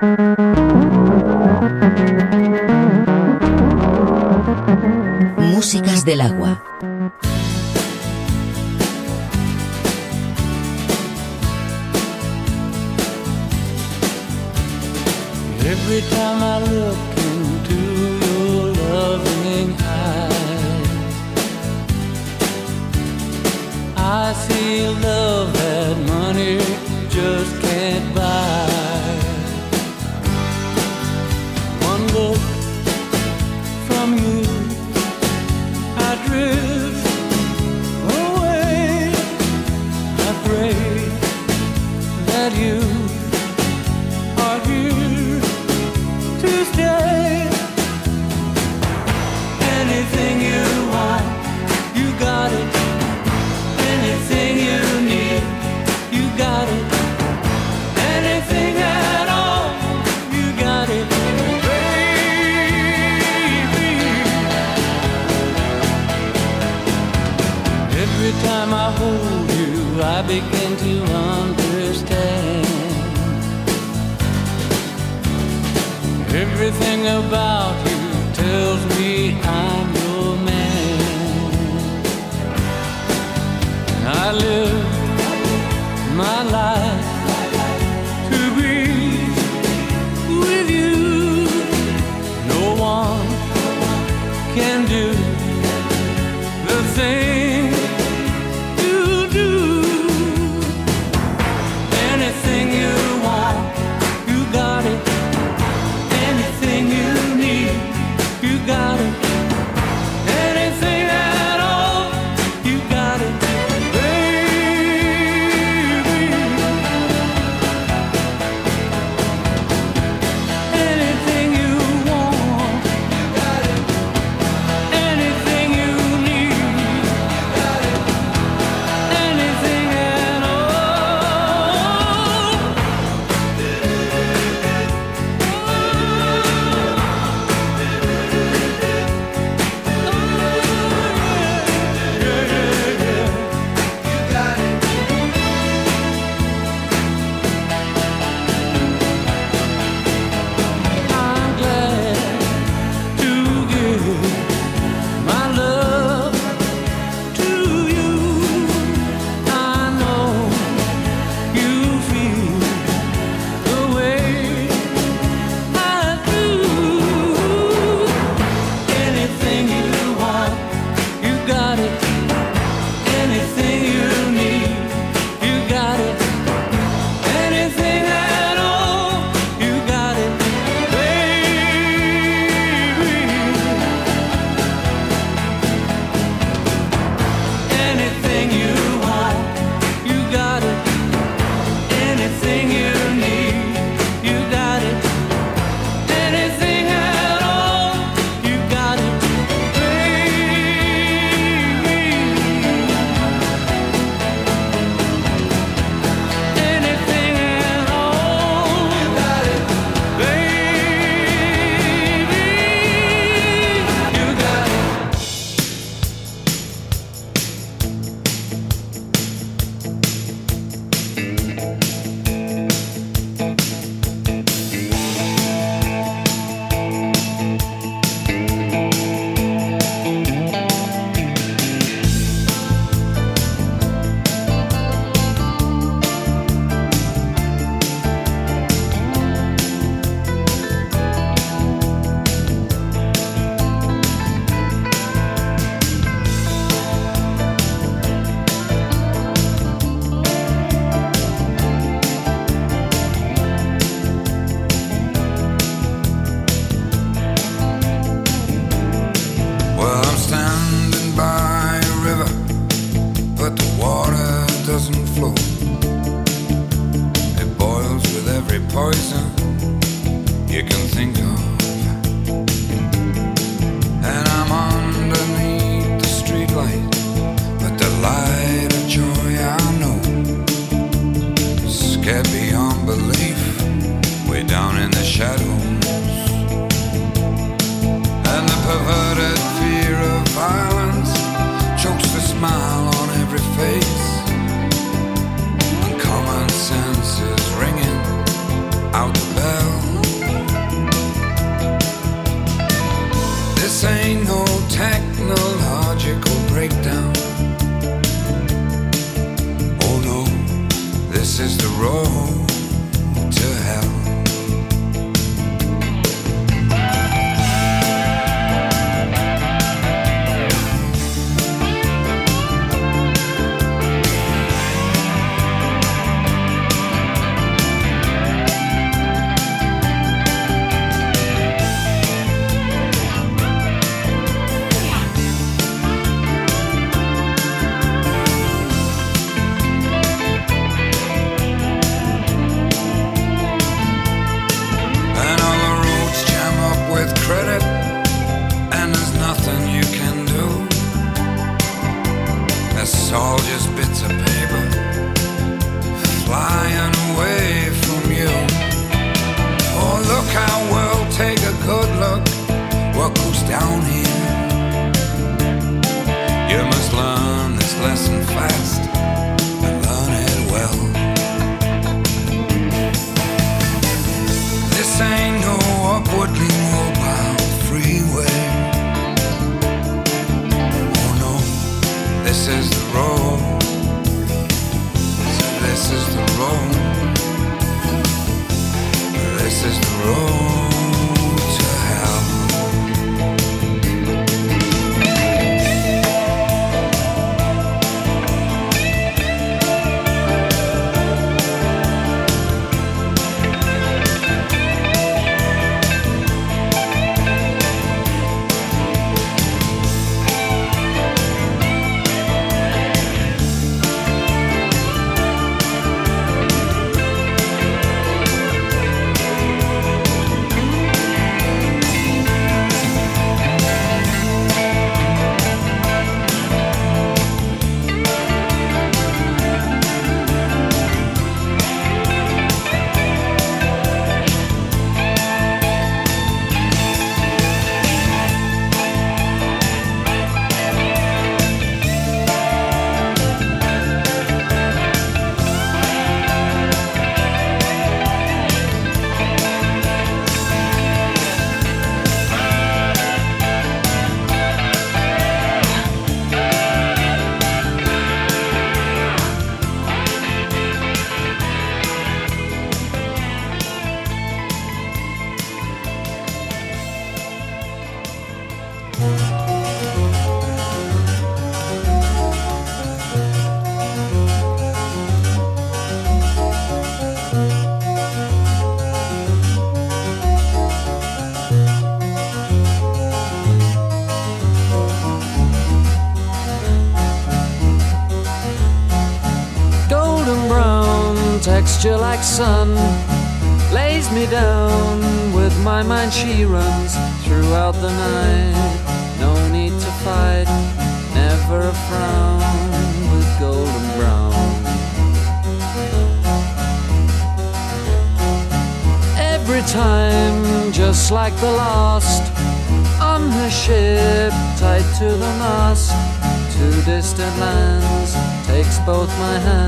Músicas both my hands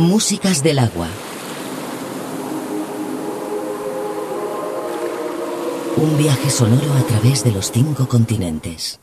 Músicas del agua. Un viaje sonoro a través de los cinco continentes.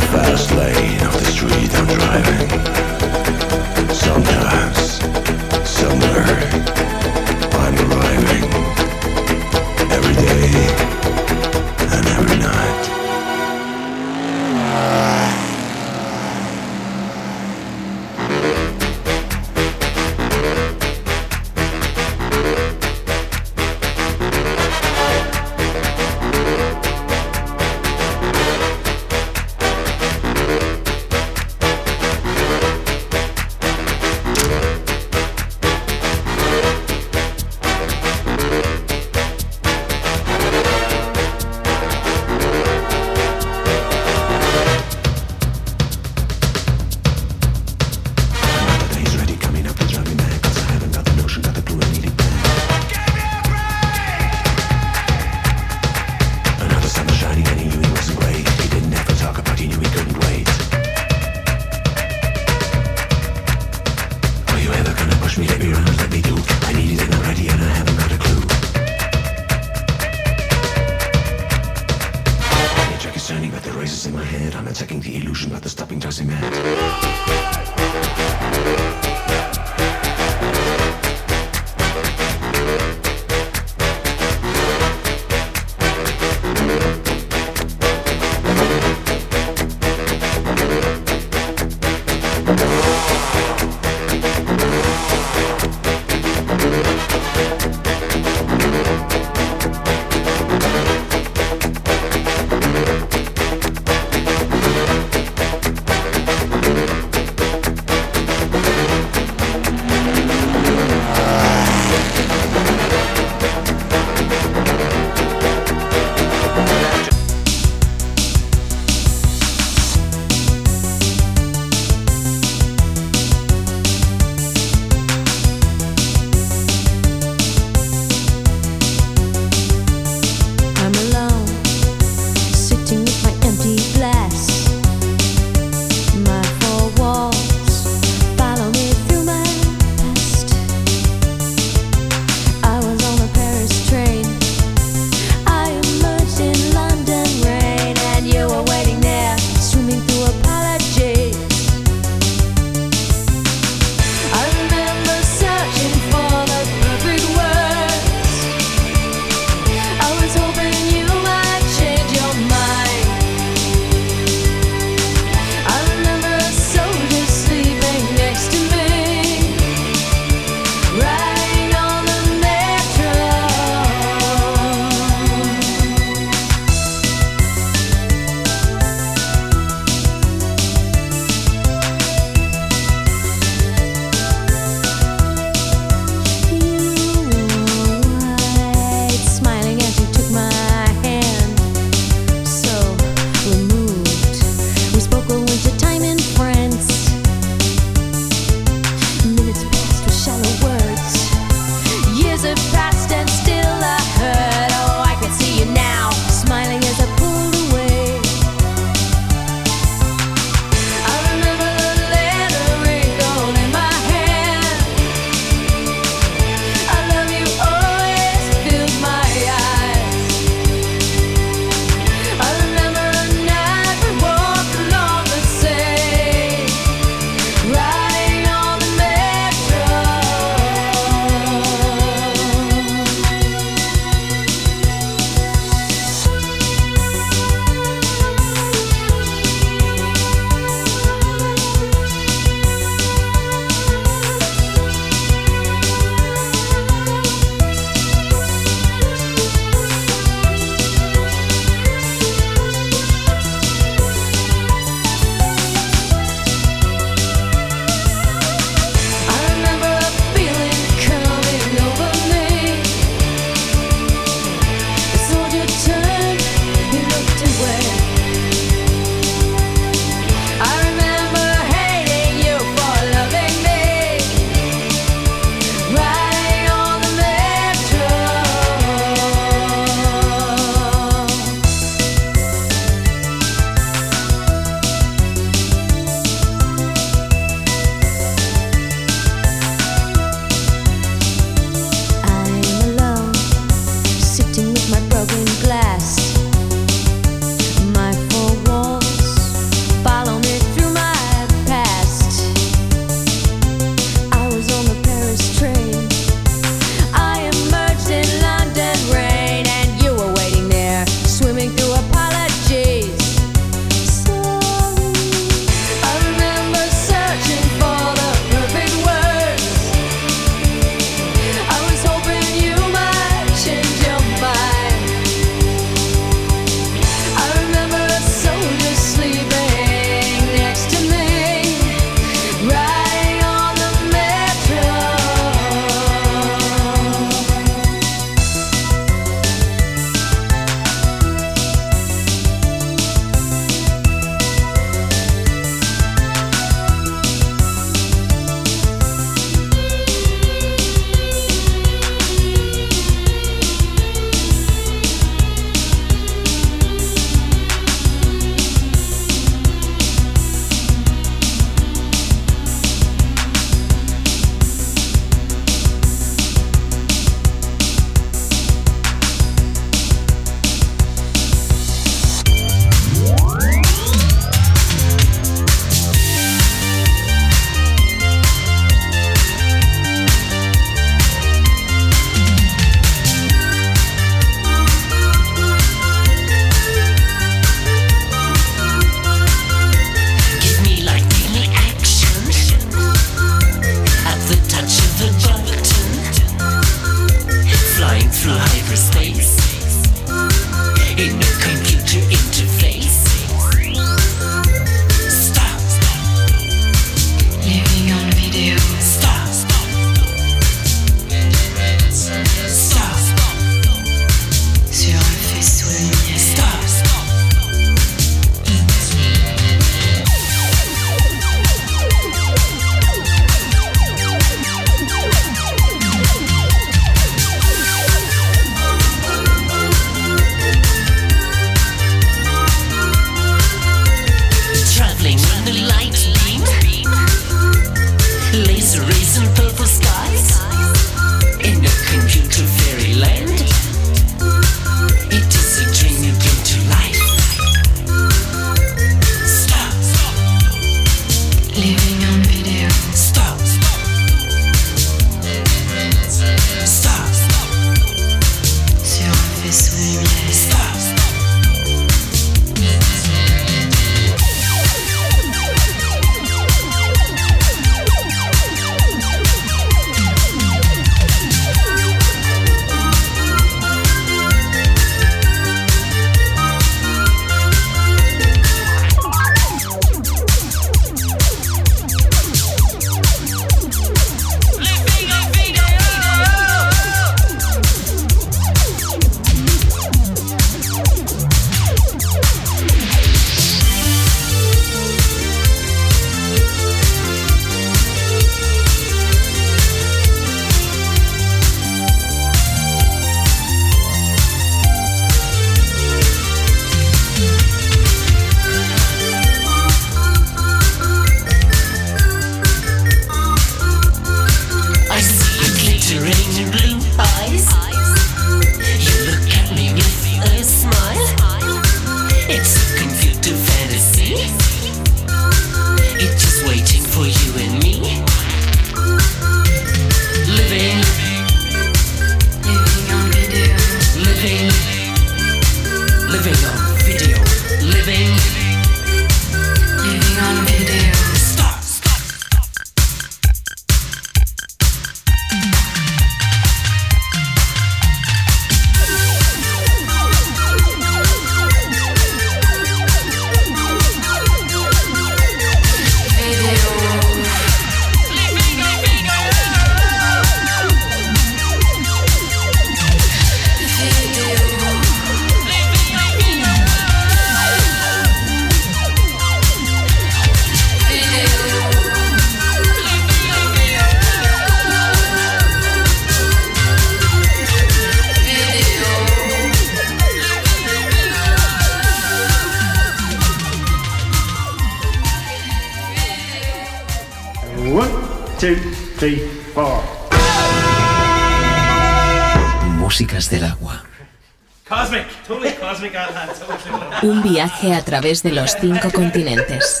Viaje a través de los cinco continentes.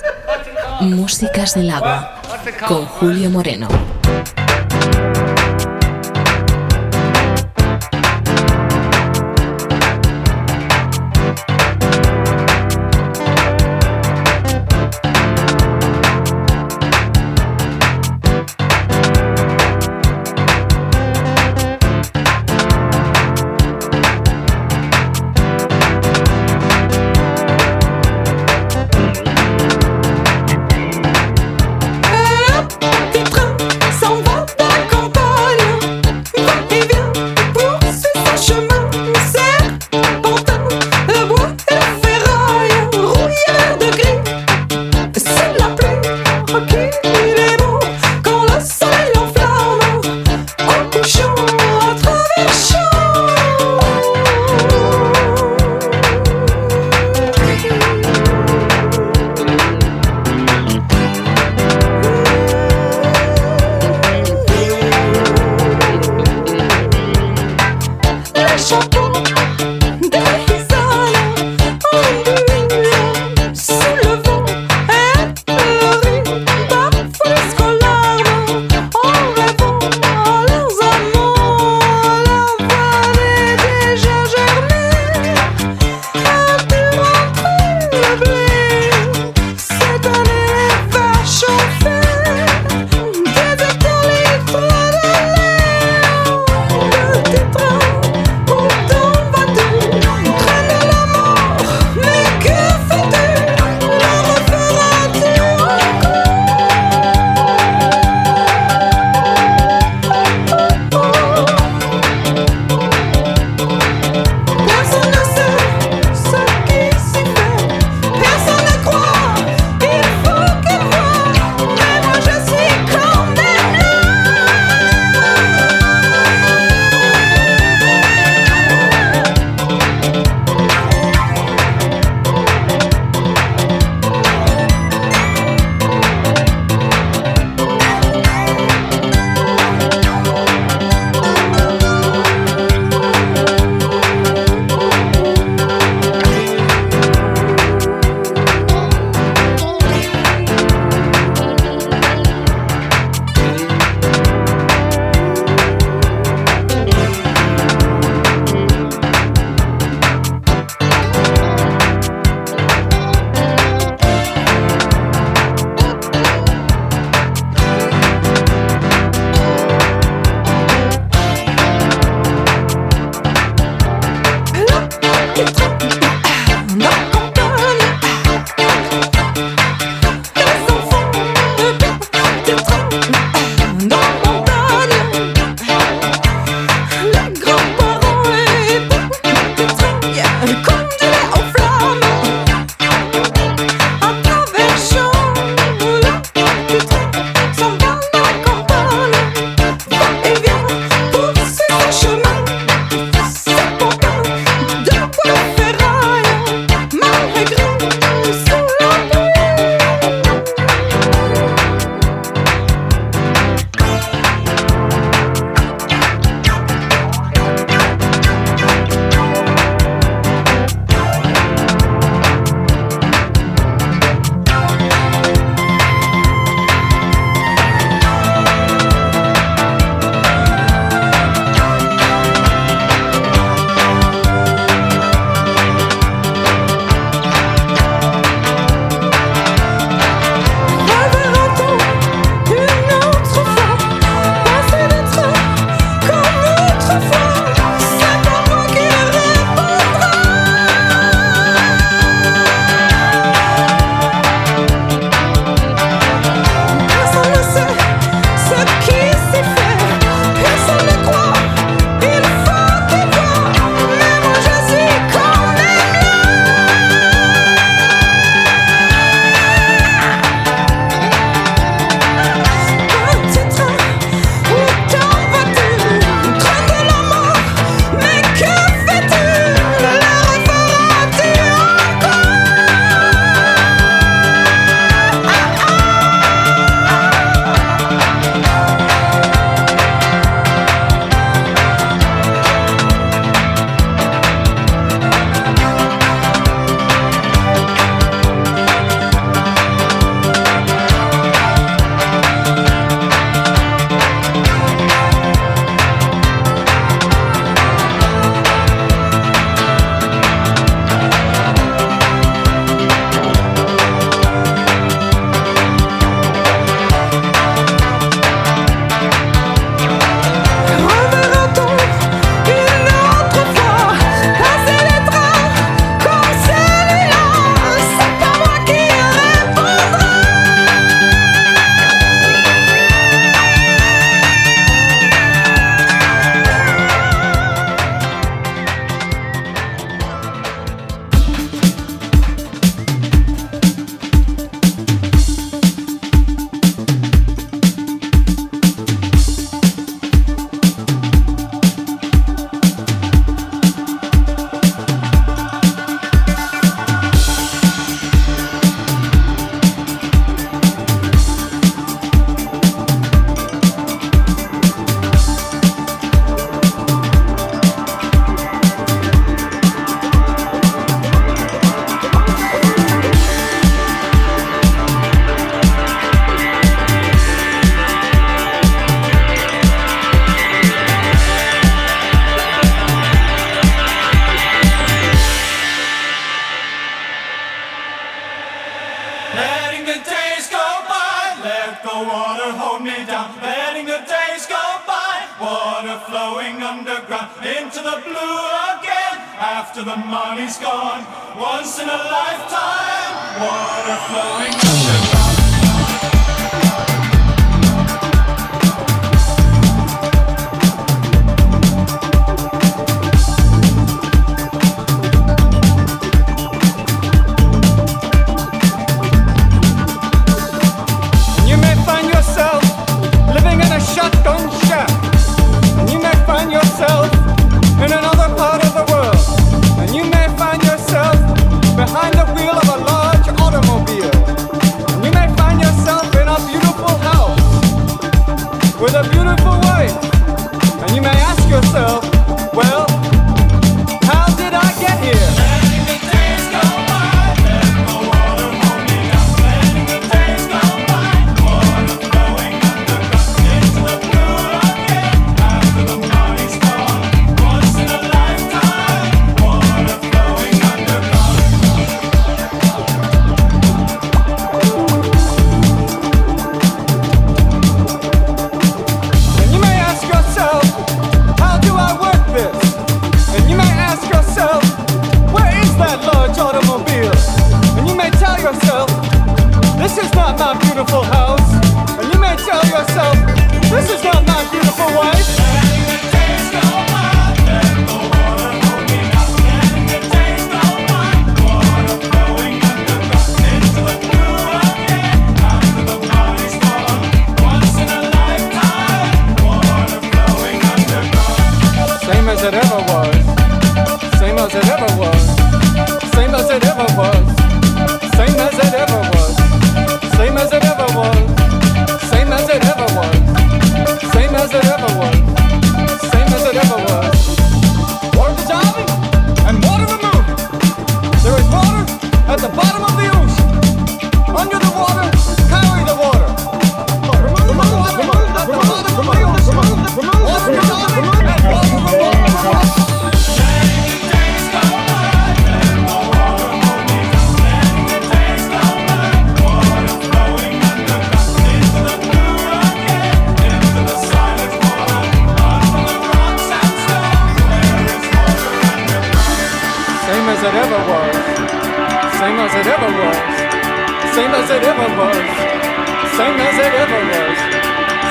Músicas del agua. Con Julio Moreno.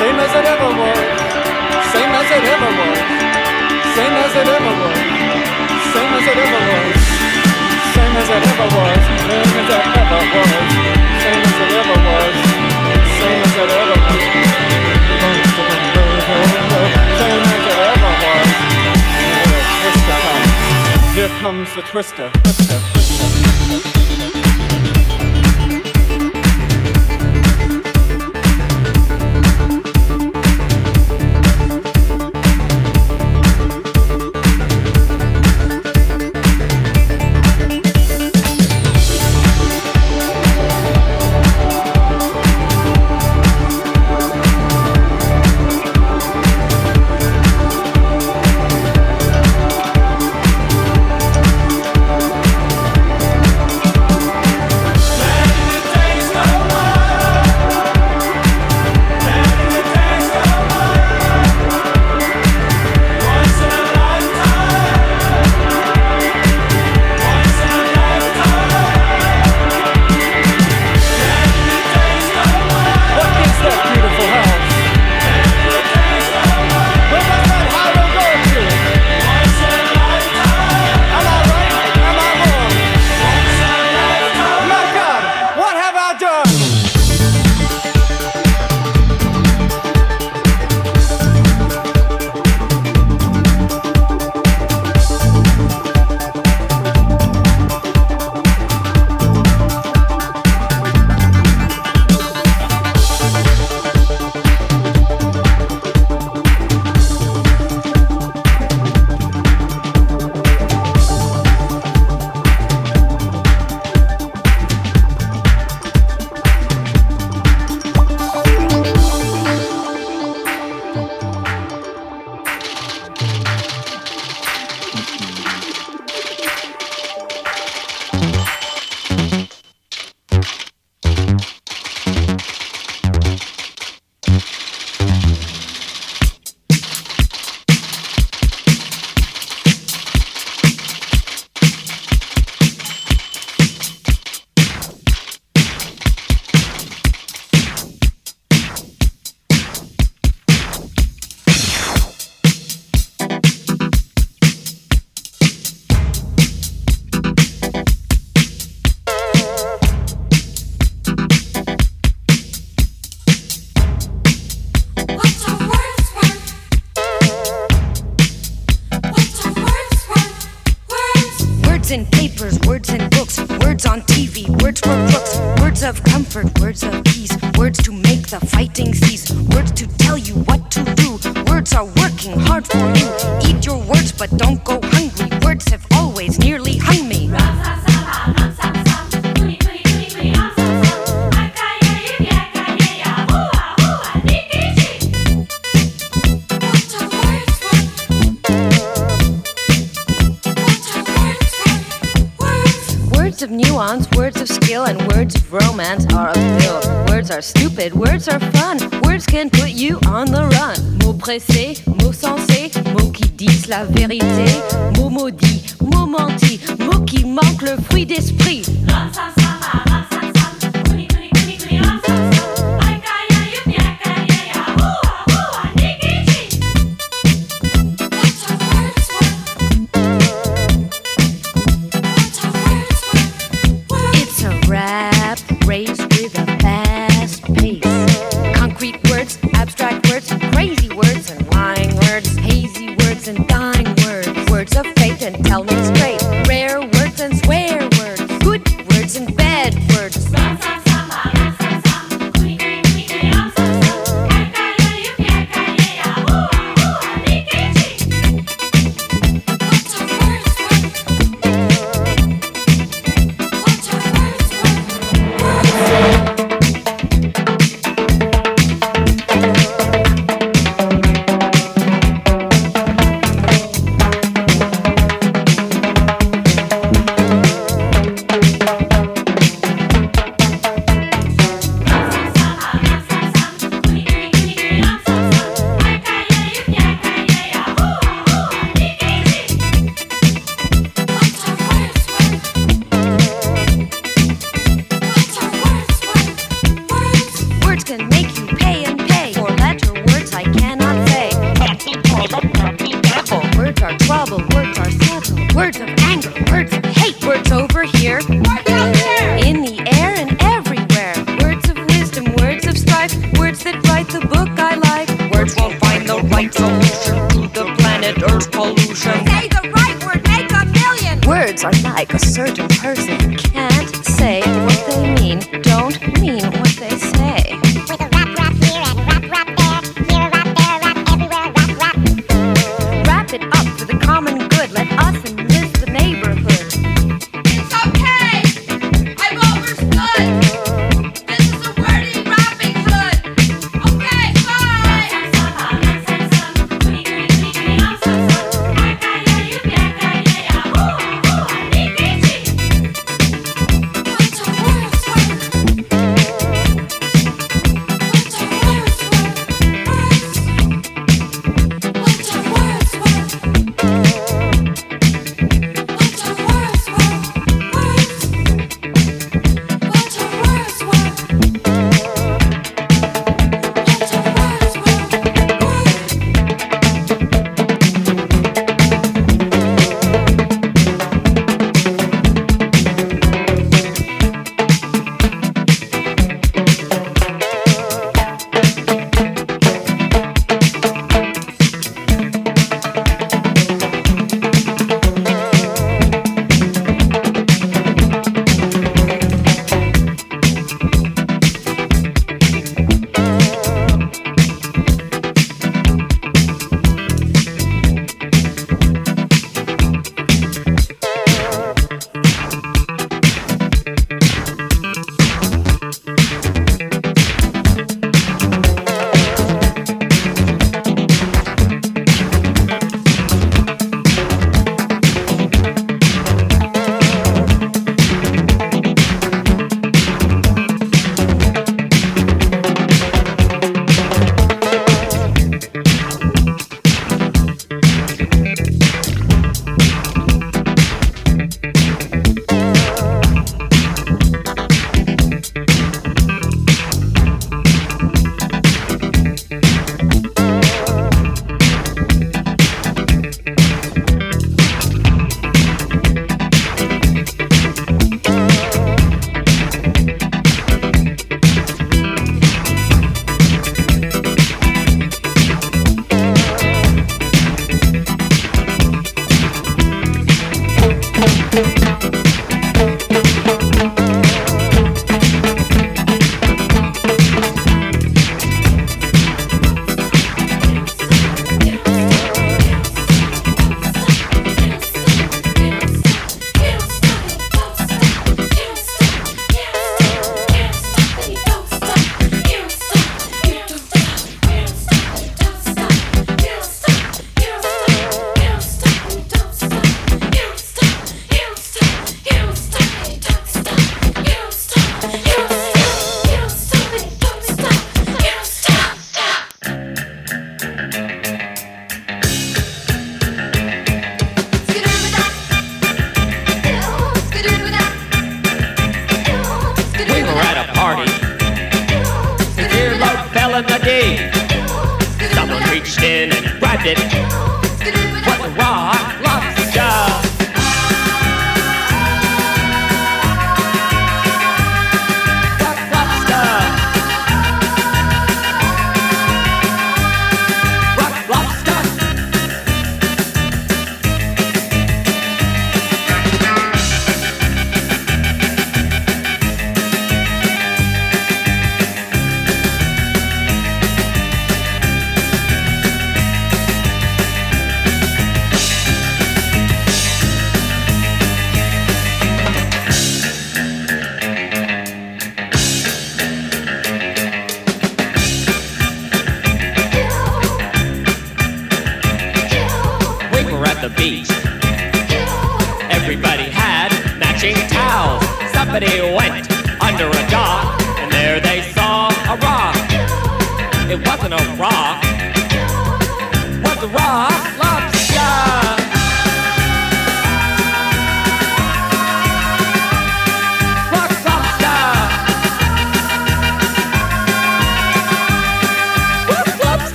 same as it ever was, same as it ever was, same as it ever was, same as it ever was, same as it ever was, same as it ever was, same as it ever was, same as it ever was. Here comes the twister, twister. Let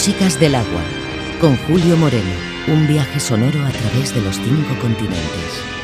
Músicas del Agua, con Julio Moreno, un viaje sonoro a través de los cinco continentes.